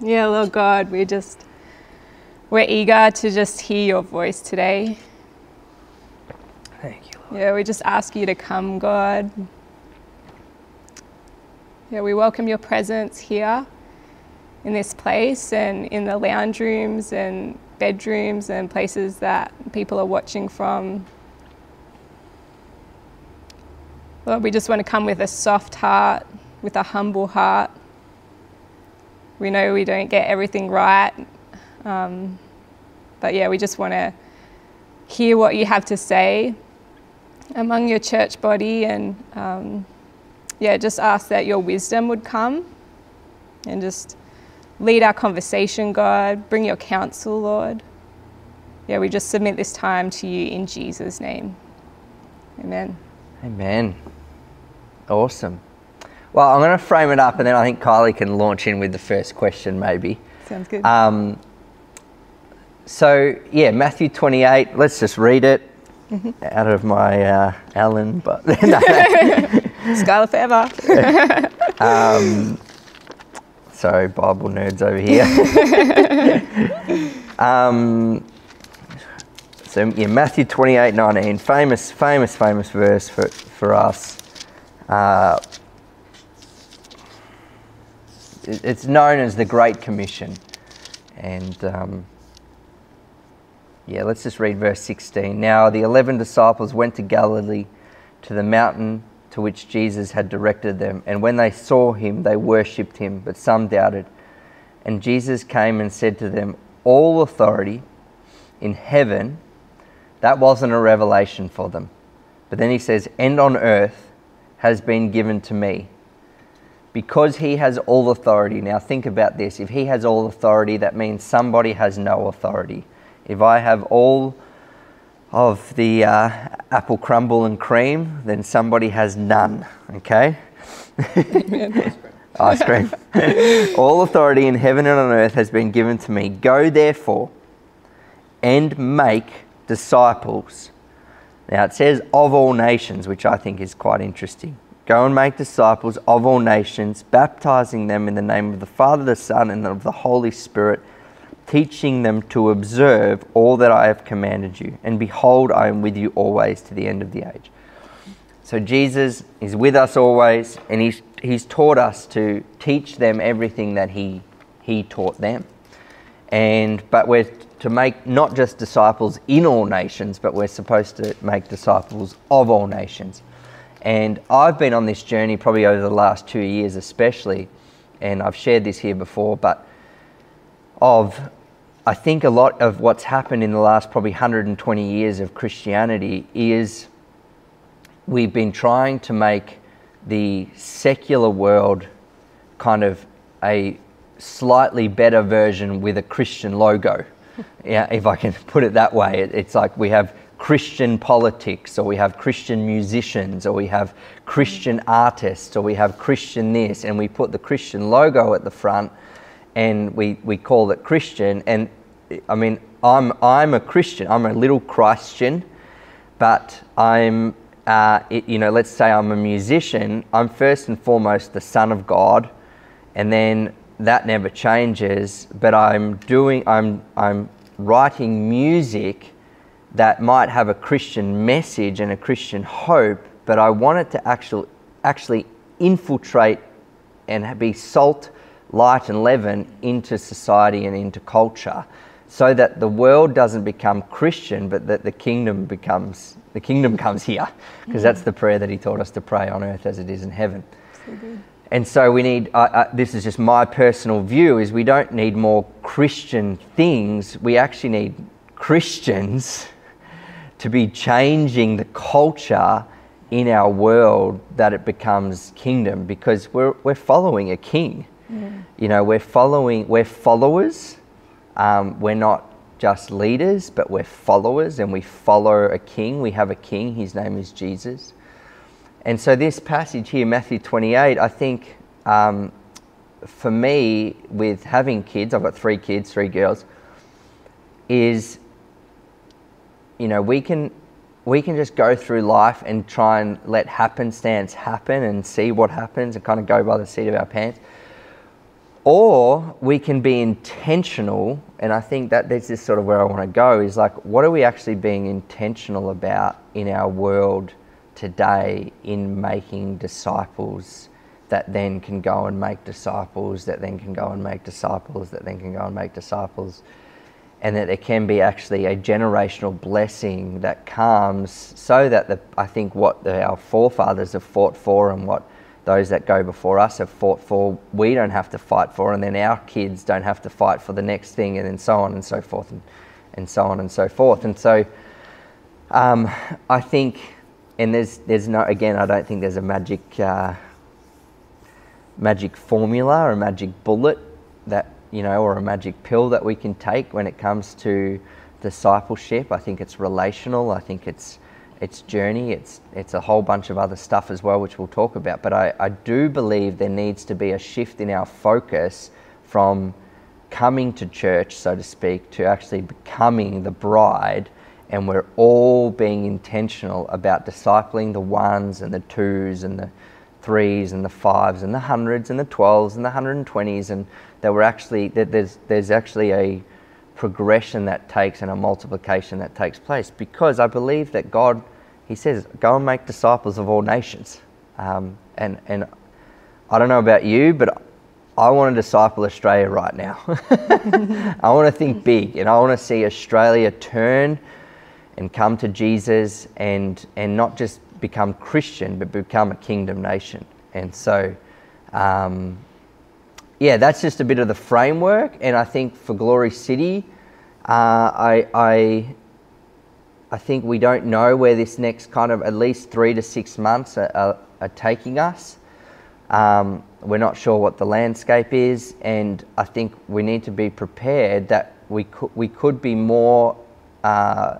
Yeah, Lord God, we just we're eager to just hear your voice today. Thank you, Lord. Yeah, we just ask you to come, God. Yeah, we welcome your presence here in this place and in the lounge rooms and bedrooms and places that people are watching from. Lord, we just want to come with a soft heart, with a humble heart. We know we don't get everything right. Um, but yeah, we just want to hear what you have to say among your church body and um, yeah, just ask that your wisdom would come and just lead our conversation, God. Bring your counsel, Lord. Yeah, we just submit this time to you in Jesus' name. Amen. Amen. Awesome. Well, I'm going to frame it up and then I think Kylie can launch in with the first question, maybe. Sounds good. Um, so, yeah, Matthew 28, let's just read it out of my uh, Alan, but no, Skylar forever. um, sorry, Bible nerds over here. um, so yeah, Matthew 28, 19, famous, famous, famous verse for, for us. Uh, it's known as the Great Commission. And um, yeah, let's just read verse 16. Now the eleven disciples went to Galilee to the mountain to which Jesus had directed them. And when they saw him, they worshipped him, but some doubted. And Jesus came and said to them, All authority in heaven, that wasn't a revelation for them. But then he says, And on earth has been given to me. Because he has all authority. Now think about this. If he has all authority, that means somebody has no authority. If I have all of the uh, apple crumble and cream, then somebody has none. Okay? Ice cream. all authority in heaven and on earth has been given to me. Go therefore and make disciples. Now it says of all nations, which I think is quite interesting. Go and make disciples of all nations, baptizing them in the name of the Father, the Son, and of the Holy Spirit, teaching them to observe all that I have commanded you. And behold, I am with you always to the end of the age. So Jesus is with us always, and he's, he's taught us to teach them everything that he, he taught them. And but we're to make not just disciples in all nations, but we're supposed to make disciples of all nations. And I've been on this journey probably over the last two years, especially, and I've shared this here before, but of I think a lot of what's happened in the last probably 120 years of Christianity is we've been trying to make the secular world kind of a slightly better version with a Christian logo. yeah, if I can put it that way, it's like we have Christian politics, or we have Christian musicians, or we have Christian artists, or we have Christian this, and we put the Christian logo at the front, and we, we call it Christian. And I mean, I'm I'm a Christian. I'm a little Christian, but I'm uh, it, you know, let's say I'm a musician. I'm first and foremost the son of God, and then that never changes. But I'm doing I'm I'm writing music that might have a Christian message and a Christian hope, but I want it to actually actually infiltrate and be salt, light, and leaven into society and into culture, so that the world doesn't become Christian, but that the kingdom becomes the kingdom comes here, because that's the prayer that He taught us to pray on earth as it is in heaven. Absolutely. And so we need, uh, uh, this is just my personal view, is we don't need more Christian things. We actually need Christians to be changing the culture in our world that it becomes kingdom because we're, we're following a king. You know, we're following, we're followers. Um, we're not just leaders, but we're followers and we follow a king. We have a king, his name is Jesus. And so, this passage here, Matthew 28, I think um, for me, with having kids, I've got three kids, three girls, is, you know, we can, we can just go through life and try and let happenstance happen and see what happens and kind of go by the seat of our pants. or we can be intentional, and I think that this is sort of where I want to go is like, what are we actually being intentional about in our world today in making disciples that then can go and make disciples, that then can go and make disciples, that then can go and make disciples? And that there can be actually a generational blessing that comes so that the, I think what the, our forefathers have fought for and what those that go before us have fought for, we don't have to fight for, and then our kids don't have to fight for the next thing, and then so on and so forth, and, and so on and so forth. And so um, I think, and there's, there's no, again, I don't think there's a magic, uh, magic formula or a magic bullet that you know, or a magic pill that we can take when it comes to discipleship. I think it's relational. I think it's it's journey. It's it's a whole bunch of other stuff as well, which we'll talk about. But I, I do believe there needs to be a shift in our focus from coming to church, so to speak, to actually becoming the bride. And we're all being intentional about discipling the ones and the twos and the threes and the fives and the hundreds and the twelves and the hundred and twenties and that we're actually that there's there's actually a progression that takes and a multiplication that takes place because I believe that God he says go and make disciples of all nations. Um, and and I don't know about you but I want to disciple Australia right now. I want to think big and I want to see Australia turn and come to Jesus and and not just become Christian but become a kingdom nation. And so um, yeah, that's just a bit of the framework. And I think for Glory City, uh, I, I, I think we don't know where this next kind of at least three to six months are, are, are taking us. Um, we're not sure what the landscape is, and I think we need to be prepared that we could, we could be more, uh,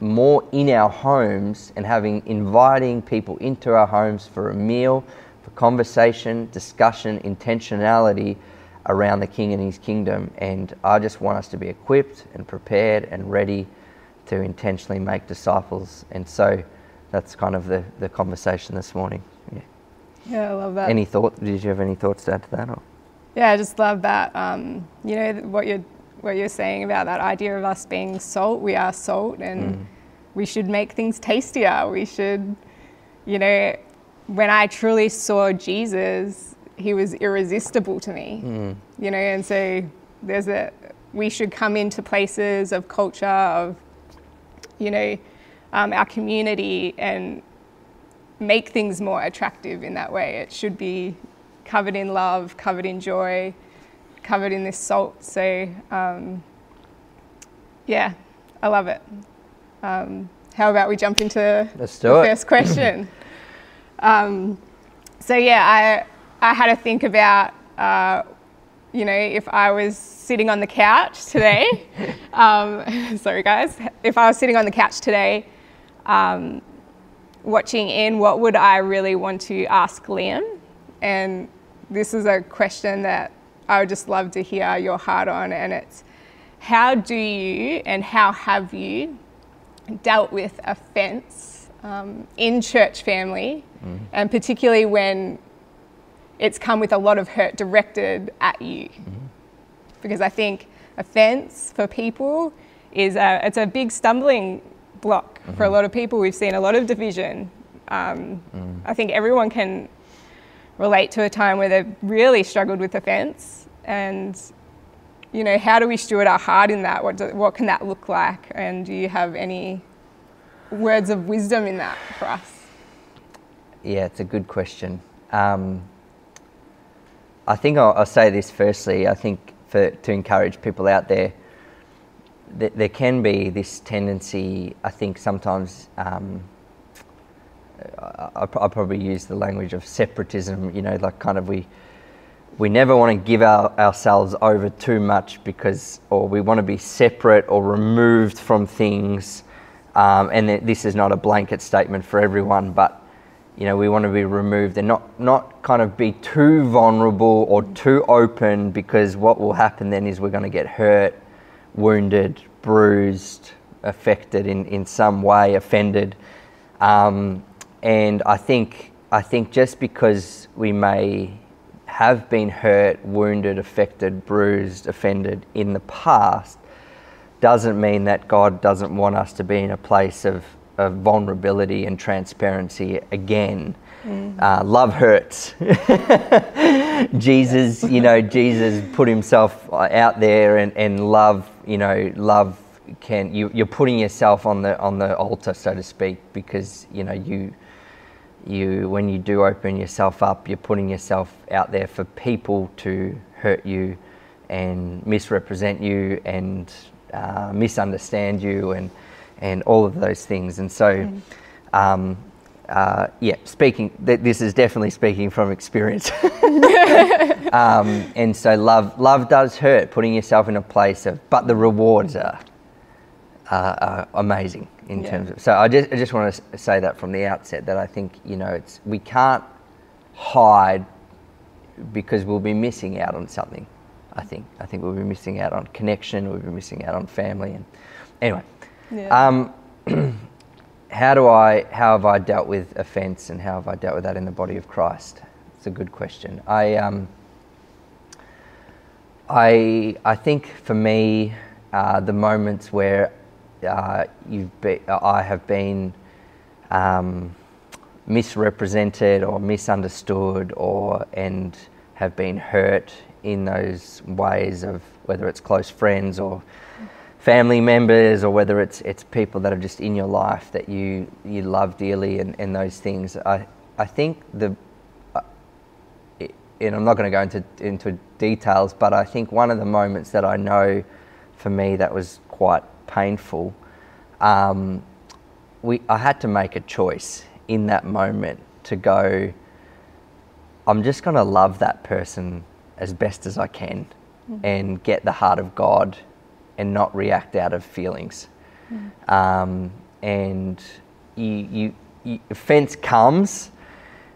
more in our homes and having inviting people into our homes for a meal conversation, discussion, intentionality around the King and His kingdom. And I just want us to be equipped and prepared and ready to intentionally make disciples. And so that's kind of the, the conversation this morning. Yeah. Yeah, I love that. Any thought? Did you have any thoughts to add to that? Or? Yeah, I just love that. Um, you know what you're what you're saying about that idea of us being salt. We are salt, and mm. we should make things tastier. We should, you know, when I truly saw Jesus, he was irresistible to me. Mm. You know, and so there's a we should come into places of culture of you know um, our community and make things more attractive in that way. It should be covered in love, covered in joy, covered in this salt. So um, yeah, I love it. Um, how about we jump into the it. first question? Um, so yeah, I, I had to think about, uh, you know, if I was sitting on the couch today, um, sorry guys, if I was sitting on the couch today, um, watching in, what would I really want to ask Liam? And this is a question that I would just love to hear your heart on, and it's how do you and how have you dealt with offence um, in church family mm. and particularly when it's come with a lot of hurt directed at you. Mm. Because I think offence for people is a, it's a big stumbling block mm-hmm. for a mm-hmm. lot of people. We've seen a lot of division. Um, mm. I think everyone can relate to a time where they've really struggled with offence and you know how do we steward our heart in that what, do, what can that look like and do you have any words of wisdom in that for us yeah, it's a good question. Um, I think I'll, I'll, say this firstly. I think for to encourage people out there, th- there can be this tendency. I think sometimes um, I, will probably use the language of separatism. You know, like kind of we we never want to give our, ourselves over too much because, or we want to be separate or removed from things. Um, and th- this is not a blanket statement for everyone, but you know, we want to be removed and not, not kind of be too vulnerable or too open because what will happen then is we're going to get hurt, wounded, bruised, affected in, in some way, offended. Um, and I think, I think just because we may have been hurt, wounded, affected, bruised, offended in the past doesn't mean that God doesn't want us to be in a place of, of vulnerability and transparency again. Mm. Uh, love hurts. Jesus, you know, Jesus put himself out there and, and love, you know, love can, you, you're putting yourself on the, on the altar, so to speak, because, you know, you, you, when you do open yourself up, you're putting yourself out there for people to hurt you and misrepresent you and uh, misunderstand you and and all of those things. And so, mm. um, uh, yeah, speaking. Th- this is definitely speaking from experience. um, and so, love love does hurt. Putting yourself in a place of, but the rewards are, are amazing in yeah. terms of. So I just I just want to say that from the outset that I think you know it's we can't hide because we'll be missing out on something. I think. I think we'll be missing out on connection. We'll be missing out on family. And anyway, yeah. um, how do I? How have I dealt with offence, and how have I dealt with that in the body of Christ? It's a good question. I, um, I, I think for me, uh, the moments where uh, you've be, I have been um, misrepresented or misunderstood, or and have been hurt in those ways of whether it's close friends or family members or whether it's it's people that are just in your life that you you love dearly and, and those things. I I think the uh, and I'm not going to go into into details but I think one of the moments that I know for me that was quite painful um, we I had to make a choice in that moment to go I'm just going to love that person as best as I can mm. and get the heart of God and not react out of feelings. Mm. Um, and you, you, you, offense comes,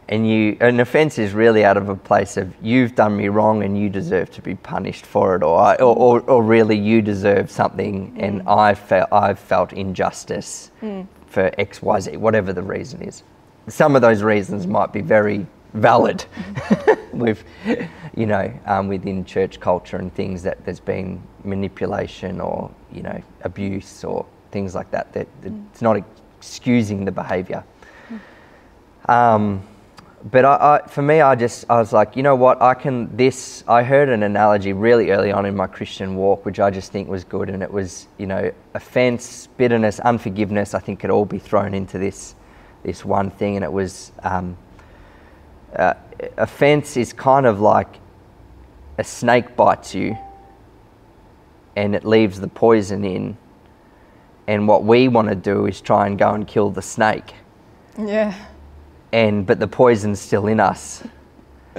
and you an offense is really out of a place of you've done me wrong and you deserve to be punished for it, or or, or, or really you deserve something, mm. and I felt I've felt injustice mm. for X, Y, Z, whatever the reason is. Some of those reasons might be very valid with you know um, within church culture and things that there's been manipulation or you know abuse or things like that that, that mm. it's not excusing the behavior mm. um, but I, I, for me I just I was like you know what I can this I heard an analogy really early on in my Christian walk which I just think was good and it was you know offense bitterness unforgiveness I think could all be thrown into this this one thing and it was um, uh, offense is kind of like a snake bites you and it leaves the poison in. And what we want to do is try and go and kill the snake. Yeah. And but the poison's still in us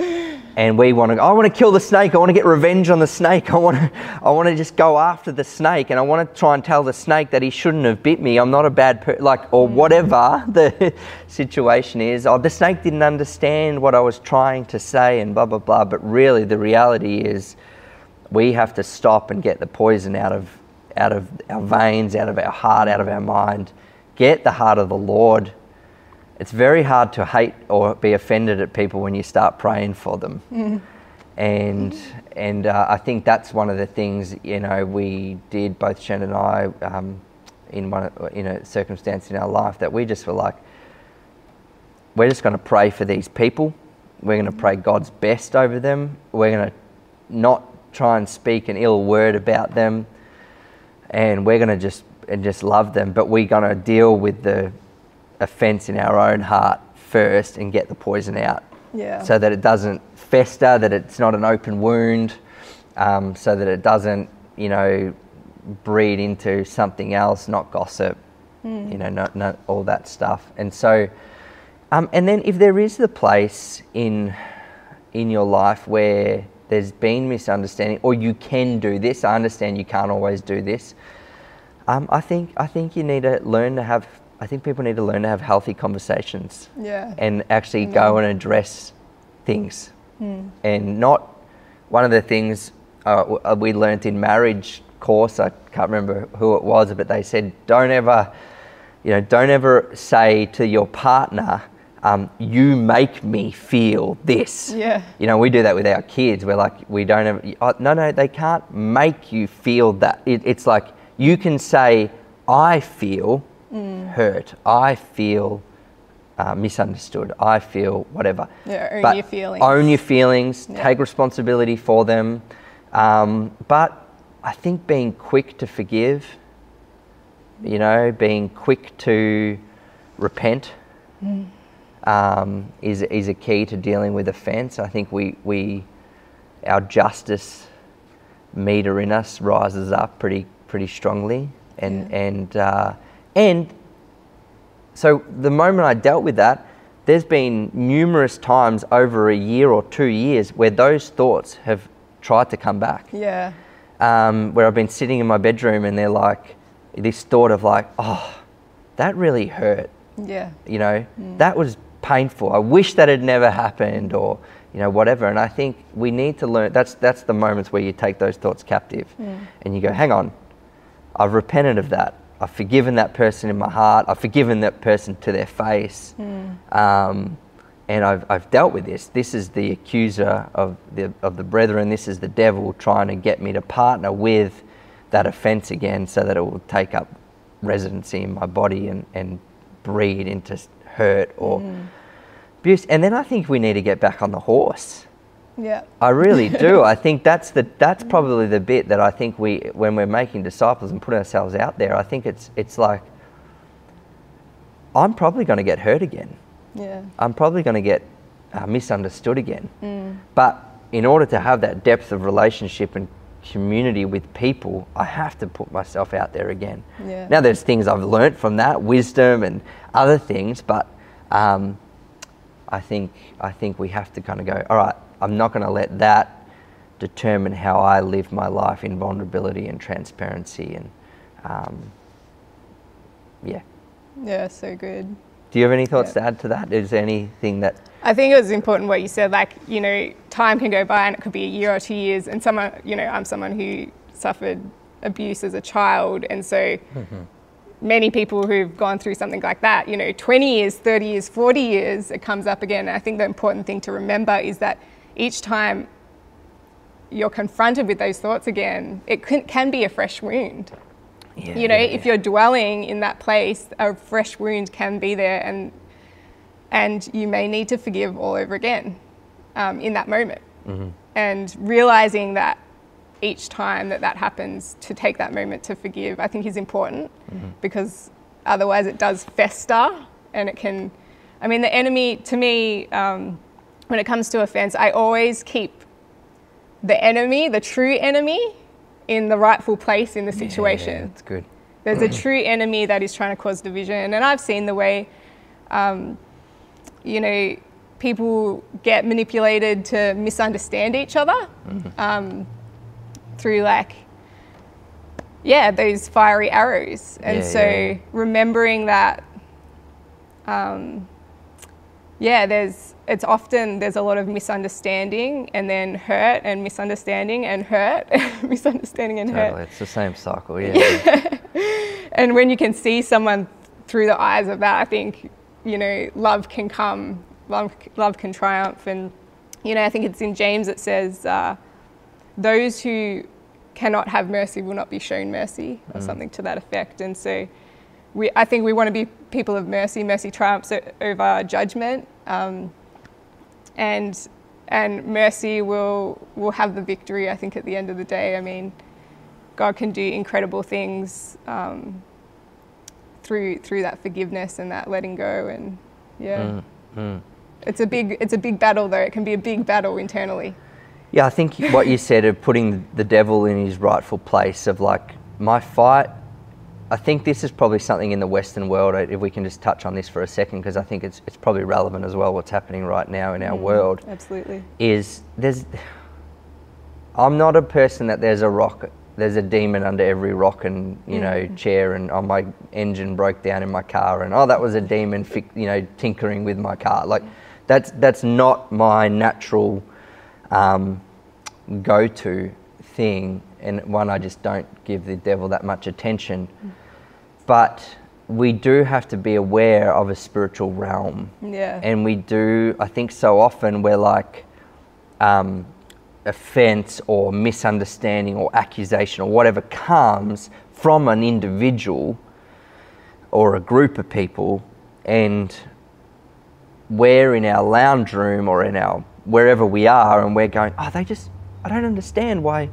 and we want to I want to kill the snake. I want to get revenge on the snake. I want to I want to just go after the snake. And I want to try and tell the snake that he shouldn't have bit me. I'm not a bad per-, like or mm. whatever the situation is. Oh the snake didn't understand what I was trying to say and blah blah blah. But really the reality is we have to stop and get the poison out of out of our veins out of our heart out of our mind. Get the heart of the Lord it's very hard to hate or be offended at people when you start praying for them. Mm. And and uh, I think that's one of the things you know we did both Shannon and I um, in one in a circumstance in our life that we just were like we're just going to pray for these people. We're going to pray God's best over them. We're going to not try and speak an ill word about them, and we're going to just and just love them. But we're going to deal with the offense in our own heart first and get the poison out. Yeah. So that it doesn't fester, that it's not an open wound, um, so that it doesn't, you know, breed into something else, not gossip, mm. you know, not, not all that stuff. And so, um, and then if there is the place in in your life where there's been misunderstanding, or you can do this, I understand you can't always do this. Um, I think I think you need to learn to have I think people need to learn to have healthy conversations. Yeah. And actually mm. go and address things. Mm. And not one of the things uh, uh, we learnt in marriage course, I can't remember who it was, but they said, don't ever, you know, don't ever say to your partner, um, you make me feel this. Yeah. You know, we do that with our kids. We're like, we don't have, oh, no, no, they can't make you feel that. It, it's like you can say, I feel hurt. I feel uh, misunderstood. I feel whatever. Yeah, own But your feelings. Own your feelings. Yeah. Take responsibility for them. Um, but I think being quick to forgive, you know, being quick to repent um, is, is a key to dealing with offence. I think we, we our justice meter in us rises up pretty pretty strongly, and and uh, and so the moment I dealt with that, there's been numerous times over a year or two years where those thoughts have tried to come back Yeah. um, where I've been sitting in my bedroom and they're like, this thought of like, oh, that really hurt. Yeah. You know, that was painful. I wish that had never happened, or you know, whatever. And I think we need to learn. That's that's the moments where you take those thoughts captive, and you go, hang on, I've repented of that. I've forgiven that person in my heart. I've forgiven that person to their face. Um, and I've, I've dealt with this. This is the accuser of the, of the brethren. This is the devil trying to get me to partner with that offense again so that it will take up residency in my body and, and breed into hurt or abuse. And then I think we need to get back on the horse. Yeah. I really do. I think that's the that's probably the bit that I think we when we're making disciples and putting ourselves out there. I think it's it's like I'm probably going to get hurt again. Yeah. I'm probably going to get uh, misunderstood again. But in order to have that depth of relationship and community with people, I have to put myself out there again. Yeah. Now, there's things I've learnt from that, wisdom and other things, but um, I think I think we have to kind of go. All right, I'm not going to let that determine how I live my life in vulnerability and transparency and um, yeah. Yeah. So good. Do you have any thoughts Yeah. to add to that? Is there anything that I think it was important what you said. Like, you know, time can go by and it could be a year or two years. And someone, you know, I'm someone who suffered abuse as a child. And so many people who've gone through something like that, you know, 20 years, 30 years, 40 years, it comes up again. And I think the important thing to remember is that each time you're confronted with those thoughts again, it can, can be a fresh wound Yeah, you know yeah, if yeah. you're dwelling in that place a fresh wound can be there and and you may need to forgive all over again um, in that moment Mm-hmm. and realizing that each time that that happens to take that moment to forgive i think is important Mm-hmm. because otherwise it does fester and it can i mean the enemy to me um, when it comes to offense i always keep the enemy the true enemy in the rightful place in the situation Yeah, that's good. there's a true enemy that is trying to cause division, and I've seen the way, um, you know, people get manipulated to misunderstand each other um, through like, yeah, those fiery arrows. And Yeah, so yeah, yeah. remembering that, um, yeah, there's it's often there's a lot of misunderstanding and then hurt and misunderstanding and hurt, misunderstanding and hurt. Totally. It's the same cycle. Yeah. And when you can see someone through the eyes of that, I think, you know, love can come, love, love can triumph. And, you know, I think it's in James it says, uh, those who cannot have mercy will not be shown mercy, or something to that effect. And so we, I think we want to be people of mercy. Mercy triumphs over judgment. Um, and, and mercy will, will have the victory, I think, at the end of the day. I mean, God can do incredible things um, through through that forgiveness and that letting go, and yeah, Mm, mm. it's a big it's a big battle though. It can be a big battle internally. Yeah, I think what you said of putting the devil in his rightful place of like my fight. I think this is probably something in the Western world. uh, If we can just touch on this for a second, because I think it's it's probably relevant as well. What's happening right now in our world Absolutely. is there's. I'm not a person that there's a rock, there's a demon under every rock and you know chair, and oh my engine broke down in my car, and oh that was a demon, fi- you know, tinkering with my car. Like that's that's not my natural um, go-to thing, and one I just don't give the devil that much attention. But we do have to be aware of a spiritual realm. Yeah. And we do, I think so often we're like um, offense or misunderstanding or accusation or whatever comes from an individual or a group of people and we're in our lounge room or in our wherever we are and we're going, oh, they just, I don't understand why,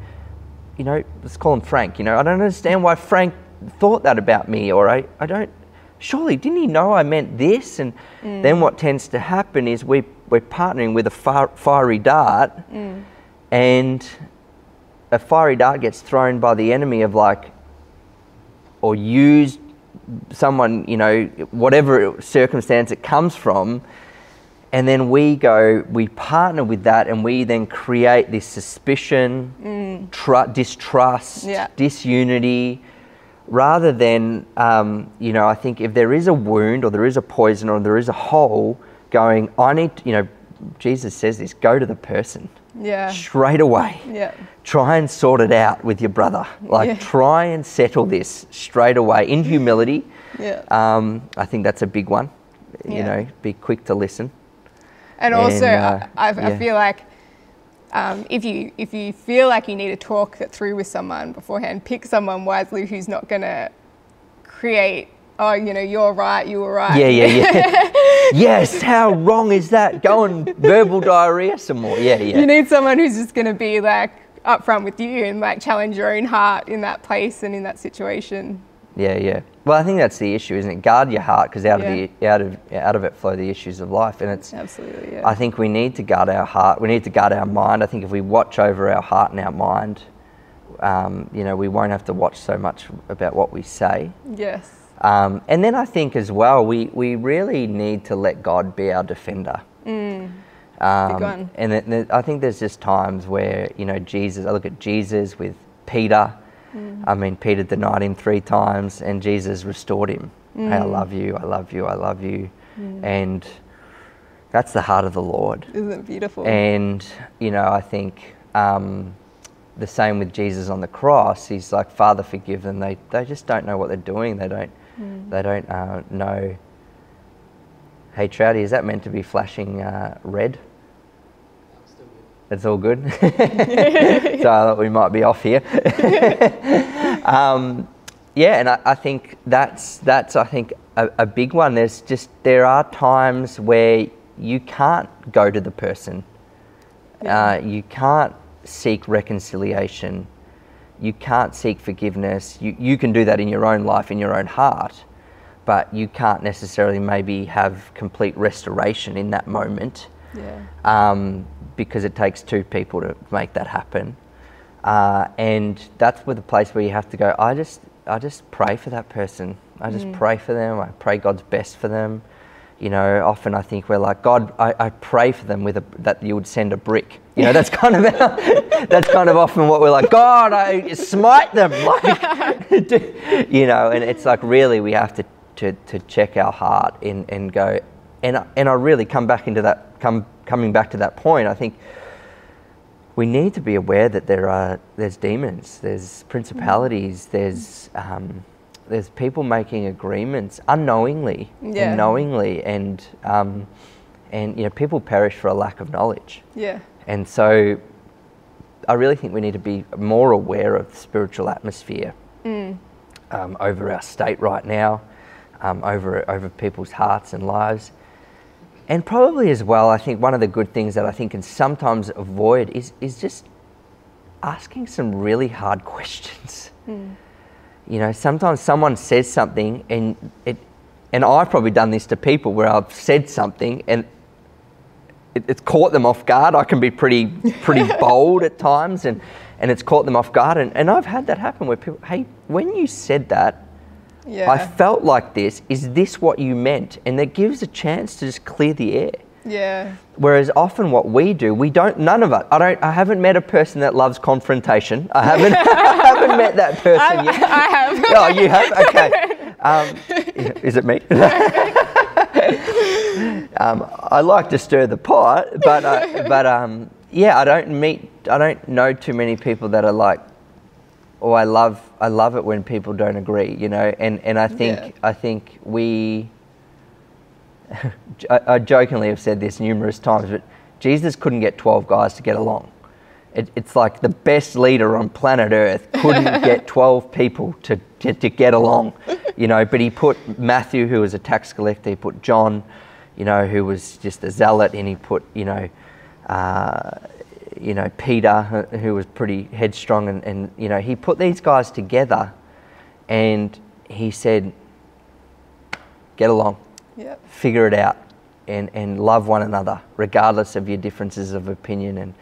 you know, let's call him Frank, you know, I don't understand why Frank thought that about me or I, I don't, surely didn't he know I meant this? And mm. then what tends to happen is we, we're partnering with a far, fiery dart mm. and a fiery dart gets thrown by the enemy of like, or used someone, you know, whatever circumstance it comes from, and then we go, we partner with that, and we then create this suspicion, mm. tru- distrust, Yeah. disunity, rather than, um, you know, I think if there is a wound or there is a poison or there is a hole, going, I need, you know, Jesus says this go to the person Yeah. straight away Yeah. try and sort it out with your brother. Like, Yeah. try and settle this straight away in humility. Yeah. Um, I think that's a big one. You know, be quick to listen. And also, uh, I, I, yeah. I feel like um, if you if you feel like you need to talk that through with someone beforehand, pick someone wisely who's not going to create. Oh, you know, you're right. You were right. Yeah, yeah, yeah. yes, how wrong is that? Go and verbal diarrhea some more. Yeah, yeah. You need someone who's just going to be like upfront with you and like challenge your own heart in that place and in that situation. Yeah, yeah. Well, I think that's the issue, isn't it? Guard your heart because out Yeah. of the out of out of it flow the issues of life, and it's. Absolutely. Yeah. I think we need to guard our heart. We need to guard our mind. I think if we watch over our heart and our mind, um, you know, we won't have to watch so much about what we say. yes. Um, and then I think as well, we, we really need to let God be our defender. Um, one. and I think there's just times where, you know, Jesus, I look at Jesus with Peter. I mean, Peter denied him three times and Jesus restored him. Hey, I love you, I love you, I love you. And that's the heart of the Lord. Isn't it beautiful? And, you know, I think um, the same with Jesus on the cross. He's like, Father, forgive them. They, they just don't know what they're doing. They don't, they don't uh, know. Hey, Trouty, is that meant to be flashing uh, red? It's all good. so I thought we might be off here. um, yeah, and I, I think that's that's I think a, a big one. There's just there are times where you can't go to the person. Uh, you can't seek reconciliation. You can't seek forgiveness. You you can do that in your own life, in your own heart, but you can't necessarily maybe have complete restoration in that moment yeah. um, because it takes two people to make that happen. Uh, and that's where the place where you have to go. I just, I just pray for that person. I just pray for them. I pray God's best for them. You know, often I think we're like, God, I, I pray for them with a, that you would send a brick. You know, that's kind of our, that's kind of often what we're like. God, I smite them, like, you know. And it's like really we have to to, to check our heart and, and go, and I- and I really come back into that come coming back to that point. I think we need to be aware that there are there's demons, there's principalities, there's um, there's people making agreements unknowingly, Yeah. unknowingly, and um, and you know people perish for a lack of knowledge, Yeah. and so I really think we need to be more aware of the spiritual atmosphere um, over our state right now, um, over over people's hearts and lives. And probably as well, I think one of the good things that I think can sometimes avoid is, is just asking some really hard questions. Hmm. You know, sometimes someone says something and it, and I've probably done this to people where I've said something and it, it's caught them off guard. I can be pretty pretty bold at times and, and it's caught them off guard. And, and I've had that happen where people, hey, when you said that, Yeah. I felt like this. Is this what you meant? And that gives a chance to just clear the air. yeah. Whereas often what we do, we don't. None of us. I don't. I haven't met a person that loves confrontation. I haven't. I haven't met that person I, yet. I have. Oh, you have. Okay. Um, is it me? um, I like to stir the pot, but uh, but um, yeah, I don't meet. I don't know too many people that are like oh, I love, I love it when people don't agree, you know, and, and I think, Yeah. I think we, I, I jokingly have said this numerous times, but Jesus couldn't get 12 guys to get along. It, it's like the best leader on planet Earth couldn't get 12 people to, to, to get along, you know, but he put Matthew, who was a tax collector, he put John, you know, who was just a zealot, and he put, you know, uh, you know, Peter, who- was pretty headstrong, and, and, you know, he put these guys together and he said, get along Yep. figure it out and, and love one another regardless of your differences of opinion and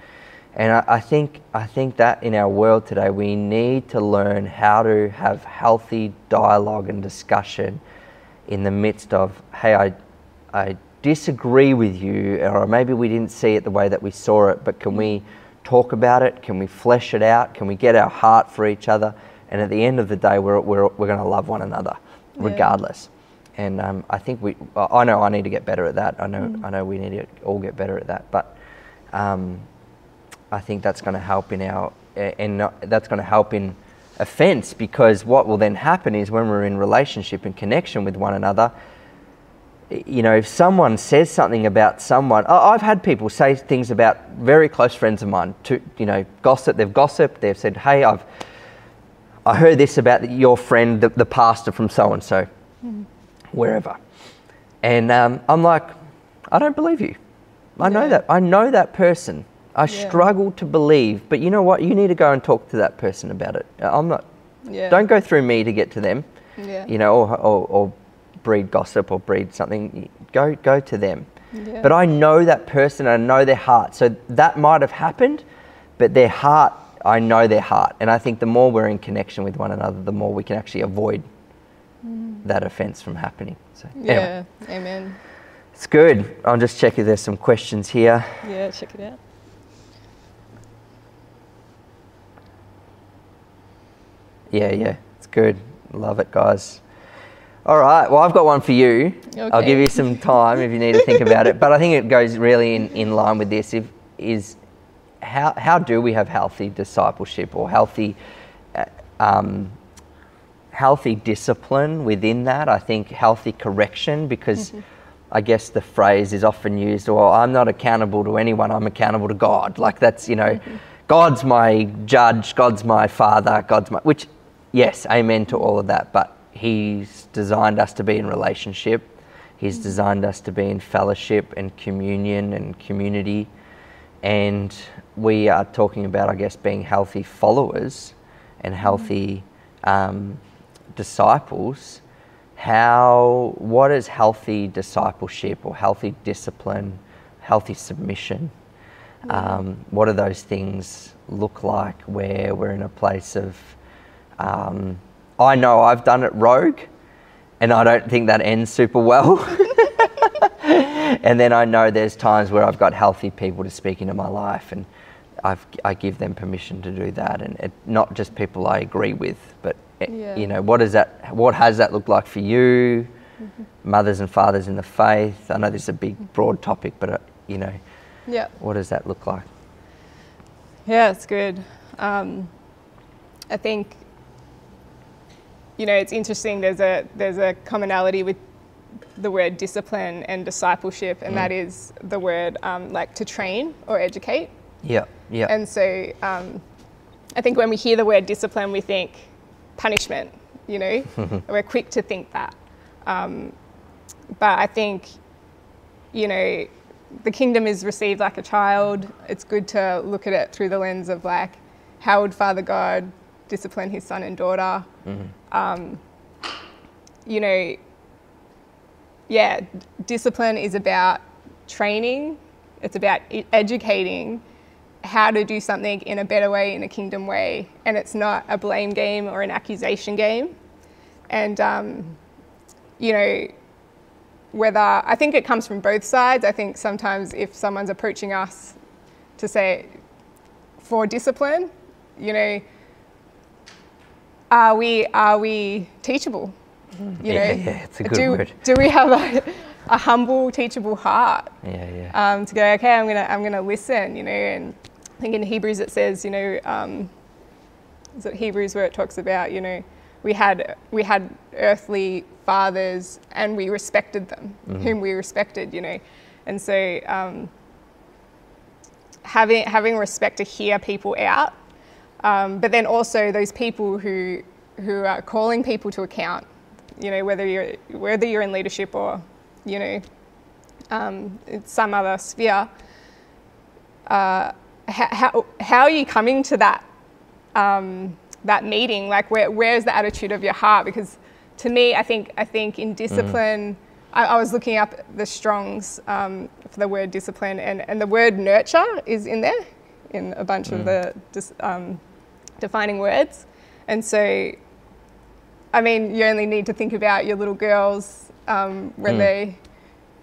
and I, I think I think that in our world today we need to learn how to have healthy dialogue and discussion in the midst of hey I I disagree with you or maybe we didn't see it the way that we saw it but can we talk about it can we flesh it out can we get our heart for each other and at the end of the day we're, we're, we're going to love one another Yeah. regardless and um, I think we. I know I need to get better at that. I know. I know we need to all get better at that. But um, I think that's going to help in our, and not- that's going to help in offence because what will then happen is when we're in relationship and connection with one another. You know, if someone says something about someone, I- I've had people say things about very close friends of mine. To you know, gossip. They've gossiped. They've said, "Hey, I've, I heard this about your friend, the, the pastor from so and so." wherever. And um, I'm like, I don't believe you. I know Yeah. that. I know that person. I Yeah. struggle to believe, but you know what? You need to go and talk to that person about it. I'm not. Yeah. Don't go through me to get to them. Yeah. You know, or, or, or breed gossip or breed something. Go go to them. Yeah. But I know that person. I know their heart. So that might have happened, but their heart. I know their heart, and I think the more we're in connection with one another, the more we can actually avoid mm. that offence from happening. So anyway. Yeah. Amen. It's good. I'll just check if there's some questions here. Yeah. Check it out. Yeah, yeah, it's good. Love it, guys. All right. Well, I've got one for you. I'll give you some time if you need to think about it. But I think it goes really in, in line with this. If is how how do we have healthy discipleship or healthy uh, um, healthy discipline within that? I think healthy correction because. I guess the phrase is often used, well, I'm not accountable to anyone, I'm accountable to God. Like that's, you know, God's my judge, God's my father, God's my, which, yes, amen to all of that, but He's designed us to be in relationship. He's designed us to be in fellowship and communion and community. And we are talking about, I guess, being healthy followers and healthy um, disciples. How what is healthy discipleship or healthy discipline healthy submission? Um, what do those things look like where we're in a place of um, i know i've done it rogue and i don't think that ends super well and then i know there's times where i've got healthy people to speak into my life and I've, i give them permission to do that and it, not just people i agree with but eh, Yeah. you know what is that what has that looked like for you mothers and fathers in the faith i know this is a big broad topic but uh, you know Yeah. what does that look like Yeah, it's good. Um, I think, you know, it's interesting. There's a there's a commonality with the word discipline and discipleship, and that is the word um, like to train or educate. yeah yeah And so, um, I think when we hear the word discipline, we think punishment. You know, we're quick to think that. Um, but I think, you know, the kingdom is received like a child. It's good to look at it through the lens of like, how would Father God discipline his son and daughter? Um, you know, yeah, discipline is about training. It's about educating how to do something in a better way, in a kingdom way, and it's not a blame game or an accusation game. And um, you know, whether I think it comes from both sides. I think sometimes if someone's approaching us to say for discipline, you know, are we are we teachable? You Yeah, know, yeah, it's a good do, word. Do we have a, a humble, teachable heart yeah yeah um, to go? Okay, I'm gonna I'm gonna listen. You know, and I think in Hebrews it says, you know, um, is it Hebrews where it talks about you know we had we had earthly fathers and we respected them, whom we respected, you know, and so um, having having respect to hear people out, um, but then also those people who who are calling people to account, you know, whether you're whether you're in leadership or you know um, in some other sphere. Uh, how, how, are you coming to that um, that meeting? Like, where, where's the attitude of your heart? Because to me, I think I think in discipline, I, I was looking up the Strong's um, for the word discipline, and, and the word nurture is in there in a bunch of the um, defining words, and so. I mean, you only need to think about your little girls um, when mm. they,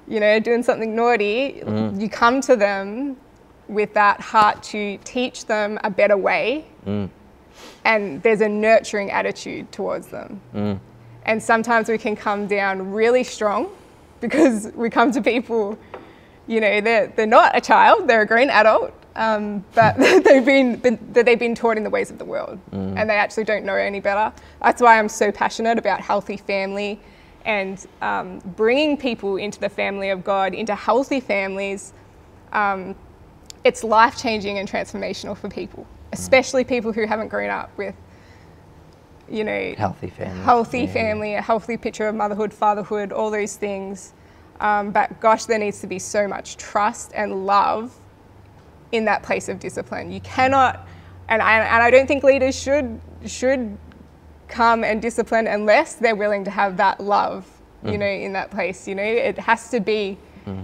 you know, doing something naughty. Mm. You come to them with that heart to teach them a better way mm. and there's a nurturing attitude towards them. And sometimes we can come down really strong because we come to people, you know, they're, they're not a child, they're a grown adult, um, but they've been, been they've been taught in the ways of the world and they actually don't know any better. That's why I'm so passionate about healthy family and um, bringing people into the family of God, into healthy families. Um, it's life changing and transformational for people, especially people who haven't grown up with, you know, Healthy family. healthy yeah. family, a healthy picture of motherhood, fatherhood, all those things. Um, but gosh, there needs to be so much trust and love in that place of discipline. You cannot, and I, and I don't think leaders should should come and discipline unless they're willing to have that love, Mm. you know, in that place. You know, it has to be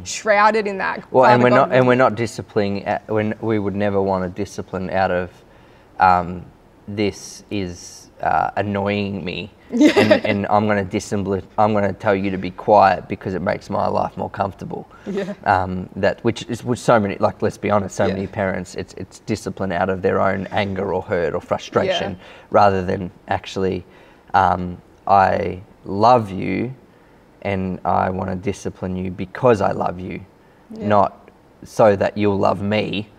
shrouded in that. Well, and we're not, and we're not disciplining. at- When we would never want to discipline out of, um, this is uh, annoying me, and, and I'm going to discipline. I'm going to tell you to be quiet because it makes my life more comfortable. Yeah. Um, that which is which so many like let's be honest, so Yeah. many parents it's it's discipline out of their own anger or hurt or frustration Yeah. rather than actually um, I love you and I want to discipline you because I love you, Yeah. not so that you'll love me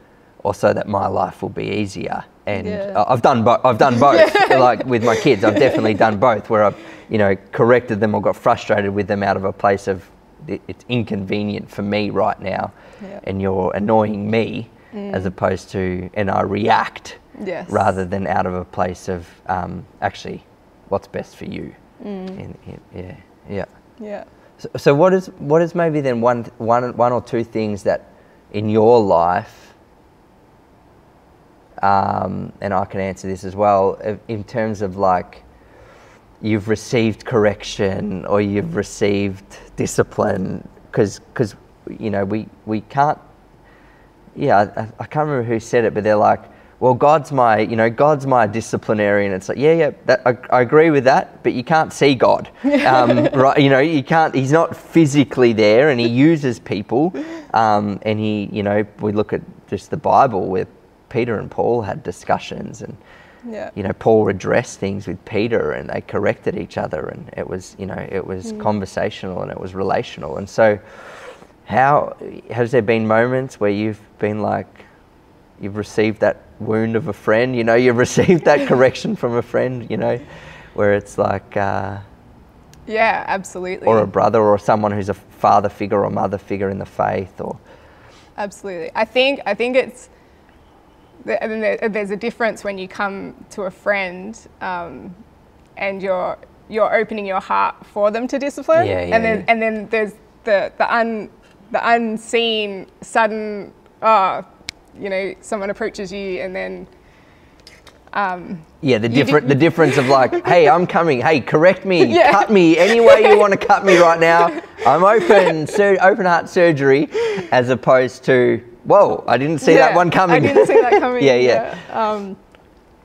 or so that my life will be easier. And Yeah. I've done both. I've done both. like with my kids, I've definitely done both. Where I've, you know, corrected them or got frustrated with them out of a place of it's inconvenient for me right now, Yeah. and you're annoying me, as opposed to and I react Yes. rather than out of a place of um, actually what's best for you. In, in, yeah, yeah. Yeah. So, so what is what is maybe then one one one or two things that in your life, um, and I can answer this as well. In terms of like you've received correction or you've received discipline because because you know we we can't yeah I, I can't remember who said it but they're like well god's my you know god's my disciplinarian. It's like yeah yeah that, I, I agree with that but you can't see god. Um, right you know you can't he's not physically there and he uses people. Um, and he you know we look at just the bible where peter and paul had discussions and Yeah. you know, Paul addressed things with Peter and they corrected each other and it was, you know, it was conversational and it was relational. And so how has there been moments where you've been like you've received that wound of a friend, you know, you've received that correction from a friend, you know, where it's like uh, Yeah, absolutely. or a brother or someone who's a father figure or mother figure in the faith or Absolutely. I think I think it's and then there's a difference when you come to a friend um, and you're you're opening your heart for them to discipline, Yeah, yeah, and then yeah. and then there's the the un the unseen sudden oh you know someone approaches you and then um, Yeah, the different the difference of like, hey, I'm coming. Hey, correct me, cut me any way you want to cut me right now. I'm open, sur- open heart surgery, as opposed to, whoa, I didn't see that one coming. I didn't see that coming. Yeah, yeah. Um,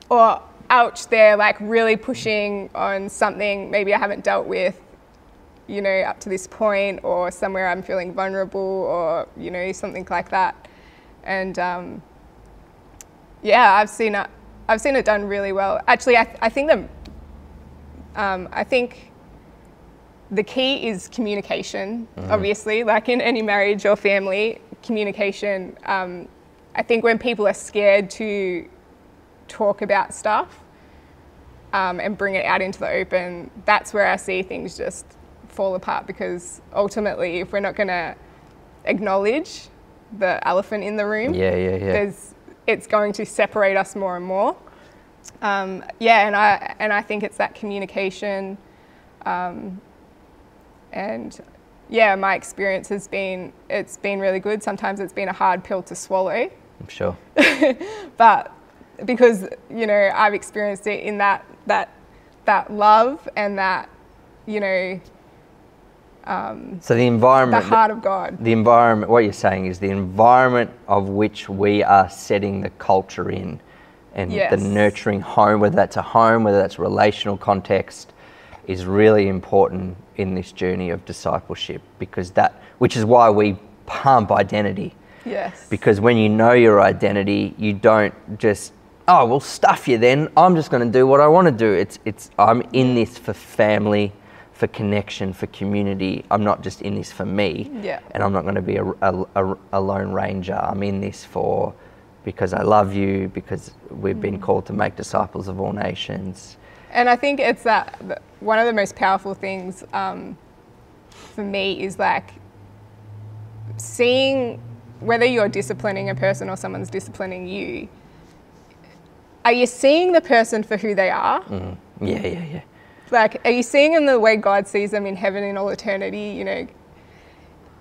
or ouch, they're like really pushing on something maybe I haven't dealt with, you know, up to this point, or somewhere I'm feeling vulnerable, or you know, something like that. And um, yeah, I've seen it. I've seen it done really well. Actually, I, I think the, um, I think the key is communication, obviously, like in any marriage or family, communication. Um, I think when people are scared to talk about stuff, um, and bring it out into the open, that's where I see things just fall apart because ultimately, if we're not going to acknowledge the elephant in the room, Yeah, yeah, yeah. there's it's going to separate us more and more. Um, yeah, and I and I think it's that communication, um, and yeah, my experience has been it's been really good. Sometimes it's been a hard pill to swallow, I'm sure. but because you know I've experienced it in that that that love and that you know um, So the environment, the heart of God. the environment what you're saying is the environment of which we are setting the culture in and Yes. the nurturing home whether that's a home whether that's relational context is really important in this journey of discipleship because that which is why we pump identity. Yes. because when you know your identity you don't just oh well stuff you then. I'm just going to do what i want to do. It's it's i'm in this for family for connection for community. I'm not just in this for me Yeah. and i'm not going to be a, a, a, lone ranger. I'm in this for because i love you because we've been mm. called to make disciples of all nations. And I think it's that one of the most powerful things um, for me is like seeing whether you're disciplining a person or someone's disciplining you. Are you seeing the person for who they are? yeah yeah yeah Like, are you seeing them the way God sees them in heaven in all eternity? You know,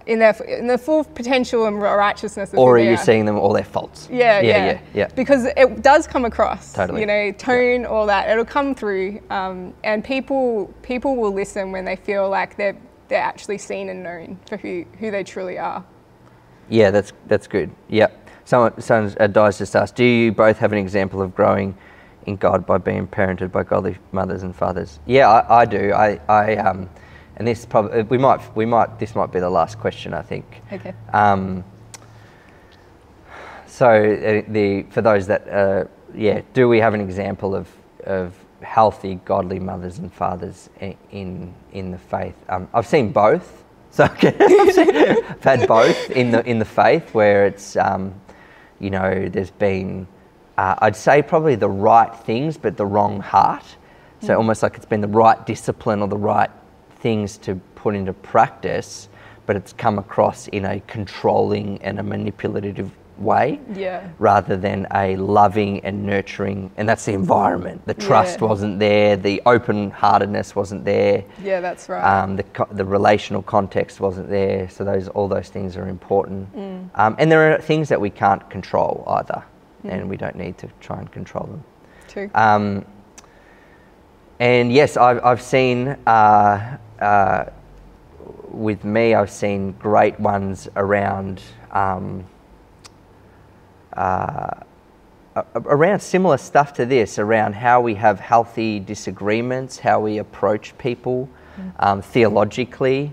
in their in the full potential and righteousness. Of or are you seeing them all their faults yeah, yeah yeah, yeah, yeah. Because it does come across. Totally. You know, tone, all that. It'll come through, um, and people people will listen when they feel like they're they're actually seen and known for who who they truly are. Yeah, that's that's good. Yeah. Someone, someone uh, Di's just asked, do you both have an example of growing in God by being parented by godly mothers and fathers? Yeah, I, I do. I, I um, and this probably we might we might this might be the last question. I think. Okay. Um, so uh, the for those that uh, yeah, do we have an example of of healthy, godly mothers and fathers in in the faith? Um, I've seen both. So I've, I've had both in the in the faith where it's um, you know there's been uh, I'd say probably the right things but the wrong heart. So almost like it's been the right discipline or the right things to put into practice, but it's come across in a controlling and a manipulative way Yeah. rather than a loving and nurturing and that's the environment the trust Yeah. wasn't there the open heartedness wasn't there Yeah, that's right. um, the, the relational context wasn't there so those all those things are important um, and there are things that we can't control either and we don't need to try and control them True. um, and yes, I've, I've seen uh, uh, with me, I've seen great ones around um, uh, around similar stuff to this, around how we have healthy disagreements, how we approach people um, theologically.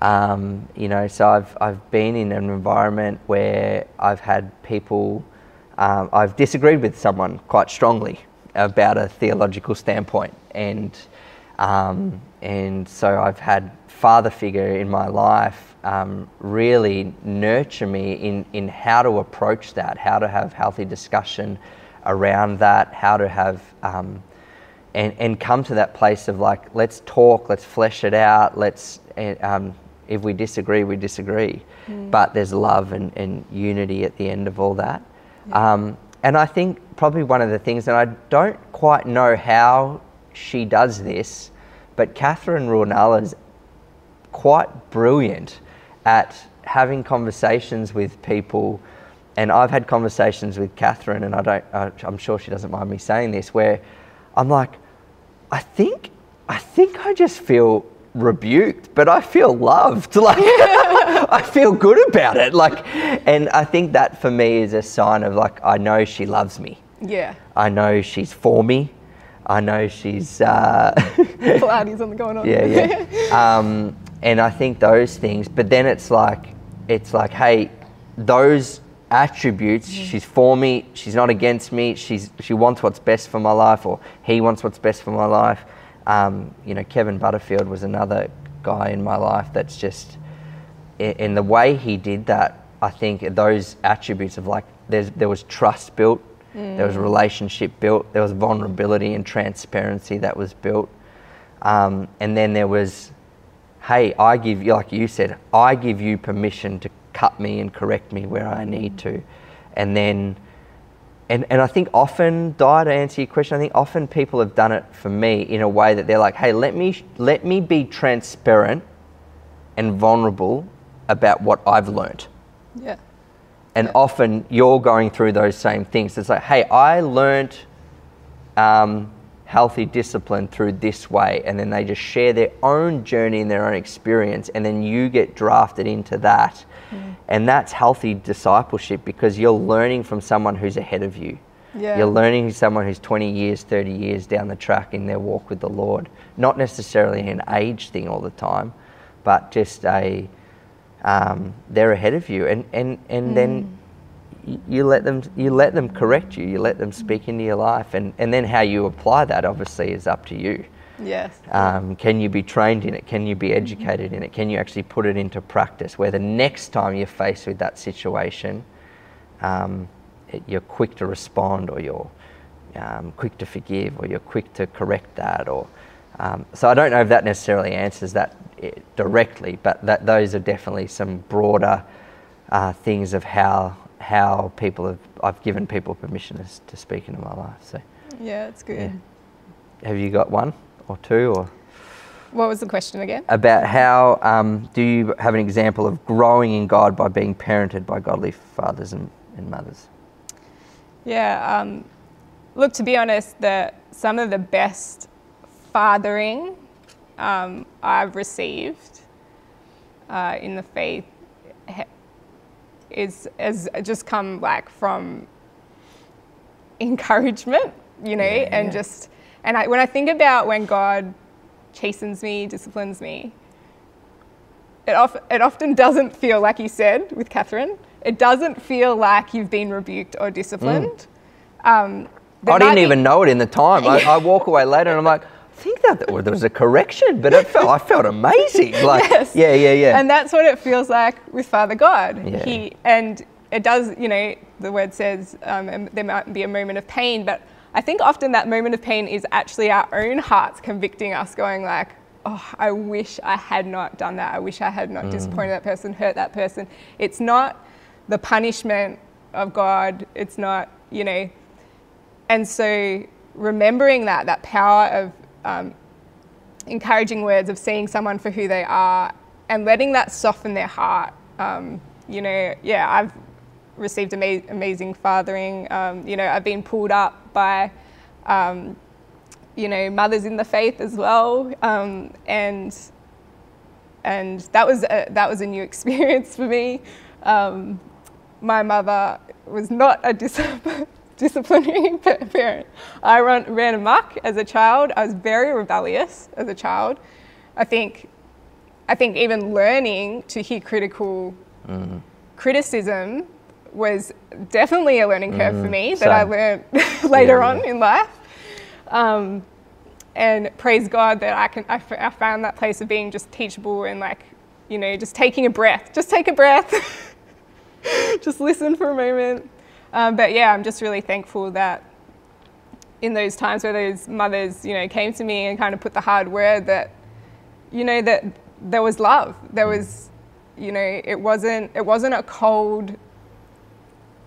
Um, you know, so I've, I've been in an environment where I've had people, um, I've disagreed with someone quite strongly about a theological standpoint. And, um, and so I've had father figure in my life um, really nurture me in, in how to approach that, how to have healthy discussion around that, how to have um, and, and come to that place of like, let's talk, let's flesh it out, let's, um, if we disagree, we disagree. But there's love and, and unity at the end of all that. Um, and I think probably one of the things, and I don't quite know how she does this, but Catherine Ruanala is quite brilliant at having conversations with people. And I've had conversations with Catherine, and I don't, uh, I'm sure she doesn't mind me saying this, where I'm like, I think, I think I just feel rebuked, but I feel loved. Like, I feel good about it. Like, and I think that for me is a sign of like, I know she loves me. yeah. I know she's for me. I know she's, uh, Pilates on the going on. yeah, yeah. Um, and I think those things, but then it's like, it's like, hey, those attributes, she's for me, she's not against me, she's, she wants what's best for my life, or he wants what's best for my life. Um, you know, Kevin Butterfield was another guy in my life that's just, in the way he did that, I think those attributes of like, there's, there was trust built, There was a relationship built. There was vulnerability and transparency that was built. Um, and then there was, hey, I give you, like you said, I give you permission to cut me and correct me where I need to. And then, and, and I think often, Di, to answer your question, I think often people have done it for me in a way that they're like, hey, let me, let me be transparent and vulnerable about what I've learnt. Yeah. And often you're going through those same things. It's like, hey, I learnt um, healthy discipline through this way. And then they just share their own journey and their own experience. And then you get drafted into that. And that's healthy discipleship because you're learning from someone who's ahead of you. Yeah. You're learning from someone who's 20 years, 30 years down the track in their walk with the Lord. Not necessarily an age thing all the time, but just a, um, they're ahead of you. And, and, and then you let them you let them correct you. You let them speak into your life. And, and then how you apply that obviously is up to you. Yes. um, can you be trained in it? Can you be educated in it? Can you actually put it into practice where the next time you're faced with that situation um, it- you're quick to respond or you're um, quick to forgive or you're quick to correct that or um, so I don't know if that necessarily answers that eh, directly but that those are definitely some broader uh, things of how how people have I've given people permission to, to speak into my life so Yeah, it's good. yeah. have you got one or two or What was the question again? about how um, do you have an example of growing in God by being parented by godly fathers and, and mothers? Yeah. Um, look, to be honest, the some of the best fathering um, I've received uh, in the faith is has just come like from encouragement, you know, Yeah, and yeah. just and I, when I think about when God chastens me, disciplines me, it, of, it often doesn't feel like you said with Catherine. It doesn't feel like you've been rebuked or disciplined. Um, I didn't even know it in the time. I, I walk away later and I'm like, think that there was a correction, but it felt I felt amazing. Like, Yes. yeah, yeah, yeah. And that's what it feels like with Father God. Yeah. He and it does, you know, the word says um, there might be a moment of pain, but I think often that moment of pain is actually our own hearts convicting us, going like, "Oh, I wish I had not done that. I wish I had not Mm. disappointed that person, hurt that person." It's not the punishment of God. It's not, you know, and so remembering that that power of um, encouraging words of seeing someone for who they are and letting that soften their heart. Um, you know, yeah, I've received ama- amazing fathering. Um, you know, I've been pulled up by, um, you know, mothers in the faith as well, um, and and that was a, that was a new experience for me. Um, my mother was not a discipline, disciplinary parent. I run, ran amok as a child. I was very rebellious as a child. I think, I think even learning to hear critical criticism was definitely a learning curve for me that I same. learned later Yeah, on yeah. in life. Um, and praise God that I can. I, f- I found that place of being just teachable and like, you know, just taking a breath. Just take a breath. just listen for a moment. Um, but yeah, I'm just really thankful that in those times where those mothers, you know, came to me and kind of put the hard word that, you know, that there was love. There mm. was, you know, it wasn't it wasn't a cold,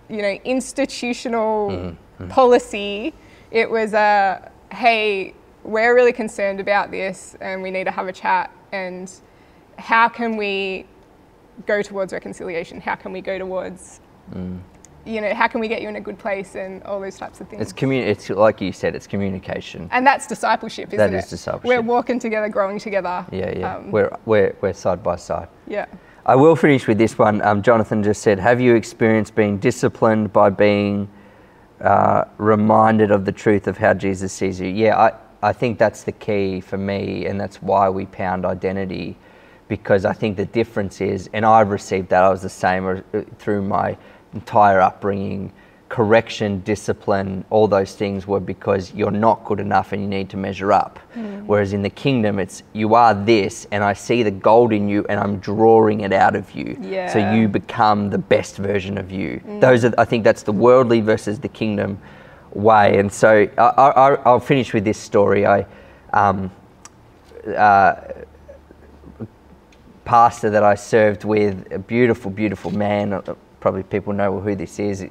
you know, institutional mm-hmm. Mm-hmm. policy. It was a hey, we're really concerned about this and we need to have a chat and how can we go towards reconciliation? How can we go towards mm. You know, how can we get you in a good place and all those types of things. it's commun- It's like you said. It's communication. and that's discipleship, isn't That it? is discipleship. We're walking together, growing together. Yeah, yeah. Um, we're, we're we're side by side. yeah. I will finish with this one. Um, Jonathan just said, "Have you experienced being disciplined by being uh, reminded of the truth of how Jesus sees you?" Yeah, I, I think that's the key for me, and that's why we pound identity, because I think the difference is, and I've received that. I was the same uh, through my entire upbringing. Correction, discipline, all those things were because you're not good enough and you need to measure up. Whereas in the kingdom, it's you are this, and I see the gold in you, and I'm drawing it out of you. So you become the best version of you. Those are, I think, that's the worldly versus the kingdom way. And so I, I, I'll finish with this story. I, um, uh, pastor that I served with, a beautiful, beautiful man. Probably people know who this is.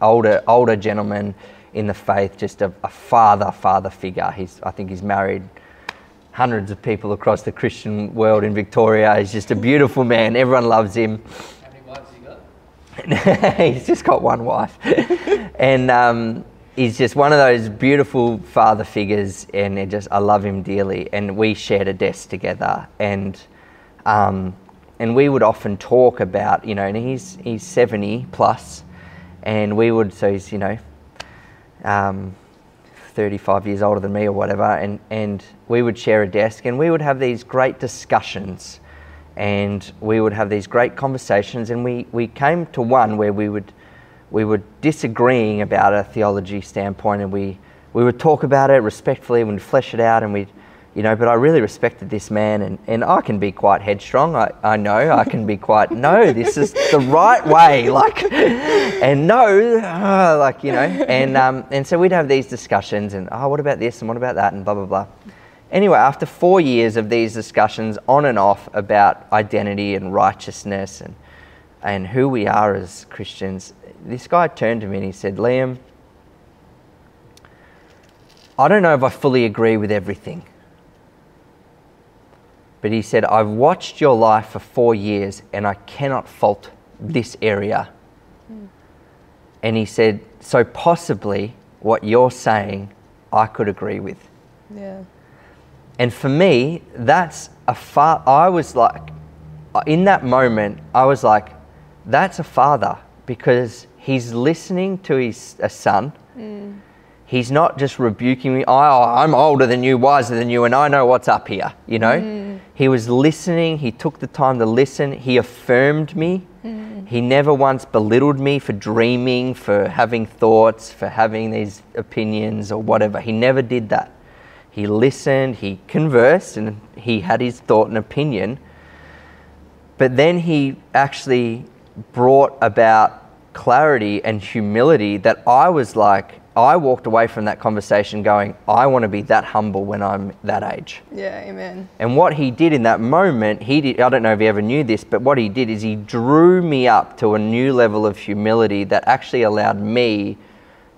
Older, older gentleman in the faith, just a, a father, father figure. He's, I think he's married hundreds of people across the Christian world in Victoria. He's just a beautiful man. Everyone loves him. How many wives got? he's just got one wife, and um, he's just one of those beautiful father figures. And just I love him dearly. And we shared a desk together, and um, and we would often talk about you know, and he's he's seventy plus, and we would so he's you know. Um, 35 years older than me or whatever, and, and we would share a desk and we would have these great discussions and we would have these great conversations and we, we came to one where we would we were disagreeing about a theology standpoint and we, we would talk about it respectfully and we'd flesh it out and we'd you know but I really respected this man and, and I can be quite headstrong I, I know I can be quite no this is the right way like and no uh, like you know and um, and so we'd have these discussions and oh what about this and what about that and blah blah blah Anyway, after four years of these discussions on and off about identity and righteousness and, and who we are as Christians, this guy turned to me and he said, Liam, I don't know if I fully agree with everything. But he said, I've watched your life for four years and I cannot fault this area. Hmm. And he said, So possibly what you're saying, I could agree with. Yeah. And for me, that's a far, I was like, in that moment, I was like, that's a father because he's listening to his a son. Hmm. He's not just rebuking me, oh, I'm older than you, wiser than you, and I know what's up here, you know? Hmm. He was listening, he took the time to listen, he affirmed me. Hmm. He never once belittled me for dreaming, for having thoughts, for having these opinions or whatever. He never did that. He listened, he conversed, and he had his thought and opinion. But then he actually brought about clarity and humility that I was like, I walked away from that conversation going, I want to be that humble when I'm that age. Yeah, amen. And what he did in that moment, he did, I don't know if he ever knew this, but what he did is he drew me up to a new level of humility that actually allowed me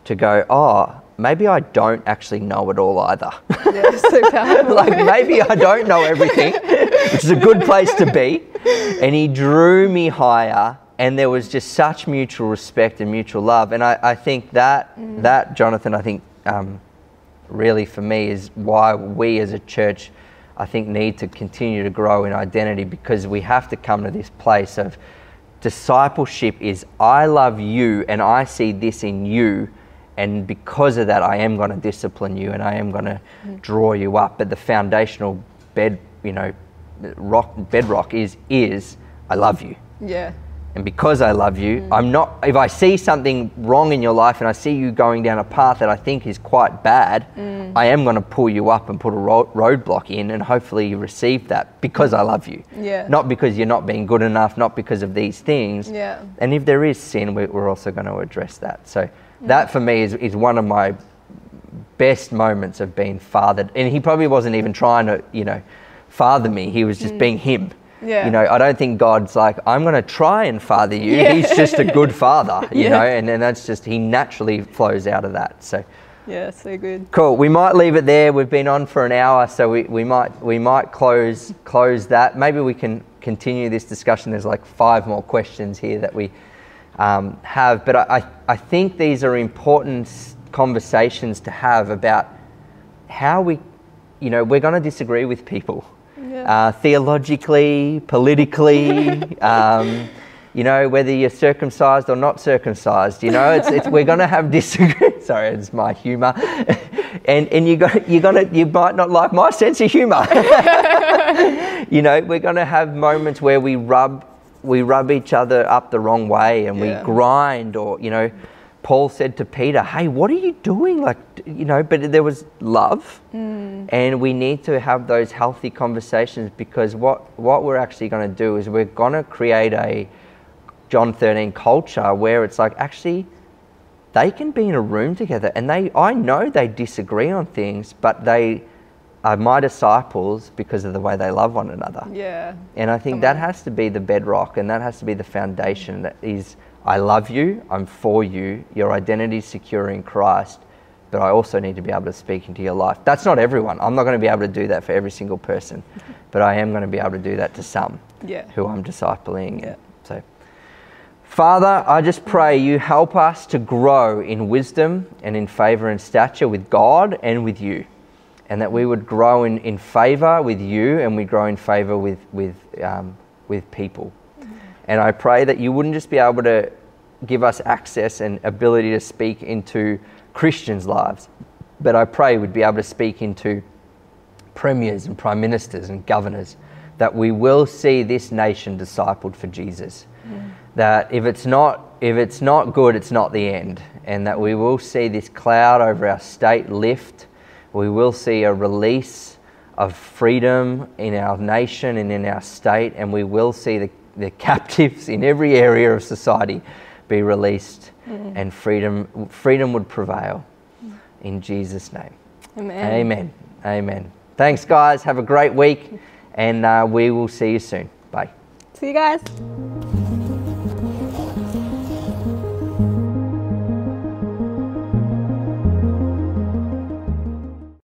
to go, oh, maybe I don't actually know it all either. Yeah, so powerful. like maybe I don't know everything, which is a good place to be. And he drew me higher, and there was just such mutual respect and mutual love. And I, I think that that Jonathan, I think um, really for me is why we as a church, I think, need to continue to grow in identity because we have to come to this place of discipleship is I love you and I see this in you. And because of that I am going to discipline you and I am going to draw you up. But the foundational bed you know rock bedrock is is I love you. Yeah. And because I love you, mm. I'm not, if I see something wrong in your life and I see you going down a path that I think is quite bad, mm. I am going to pull you up and put a ro- roadblock in and hopefully you receive that because I love you. Yeah. Not because you're not being good enough, not because of these things. Yeah. And if there is sin, we- we're also going to address that. So mm. that for me is, is one of my best moments of being fathered. And he probably wasn't even trying to, you know, father me. He was just being him. Yeah. You know, I don't think God's like, I'm going to try and father you. Yeah. He's just a good father, you Yeah. know, and, and that's just, he naturally flows out of that. So Yeah, so good. cool. We might leave it there. We've been on for an hour, so we, we might we might close close that. Maybe we can continue this discussion. There's like five more questions here that we um, have, but I, I think these are important conversations to have about how we, you know, we're going to disagree with people. Uh, theologically, politically. um, you know, whether you're circumcised or not circumcised, you know, it's, it's, we're going to have disagree. Sorry, it's my humour. and and you got, you're gonna, you might not like my sense of humour. you know, we're going to have moments where we rub, we rub each other up the wrong way and Yeah. we grind or, you know, Paul said to Peter, Hey, what are you doing? Like, you know, but there was love. Mm. And we need to have those healthy conversations because what, what we're actually going to do is we're going to create a John 13 culture where it's like, actually, they can be in a room together and they I know they disagree on things, but they are my disciples because of the way they love one another. Yeah. And I think Come that on. has to be the bedrock and that has to be the foundation that is I love you, I'm for you, your identity is secure in Christ, but I also need to be able to speak into your life. That's not everyone. I'm not going to be able to do that for every single person, but I am going to be able to do that to some Yeah. who I'm discipling. Yeah. So, Father, I just pray you help us to grow in wisdom and in favor and stature with God and with you. And that we would grow in, in favor with you and we grow in favor with, with, um, with people. And I pray that you wouldn't just be able to give us access and ability to speak into Christians' lives, but I pray we'd be able to speak into premiers and prime ministers and governors, that we will see this nation discipled for Jesus. That if it's not if it's not good, it's not the end, and that we will see this cloud over our state lift. We will see a release of freedom in our nation and in our state, and we will see the, the captives in every area of society be released, and freedom freedom would prevail. In Jesus' name. Amen. Amen. Amen. Thanks, guys. Have a great week, and uh, we will see you soon. Bye. See you guys.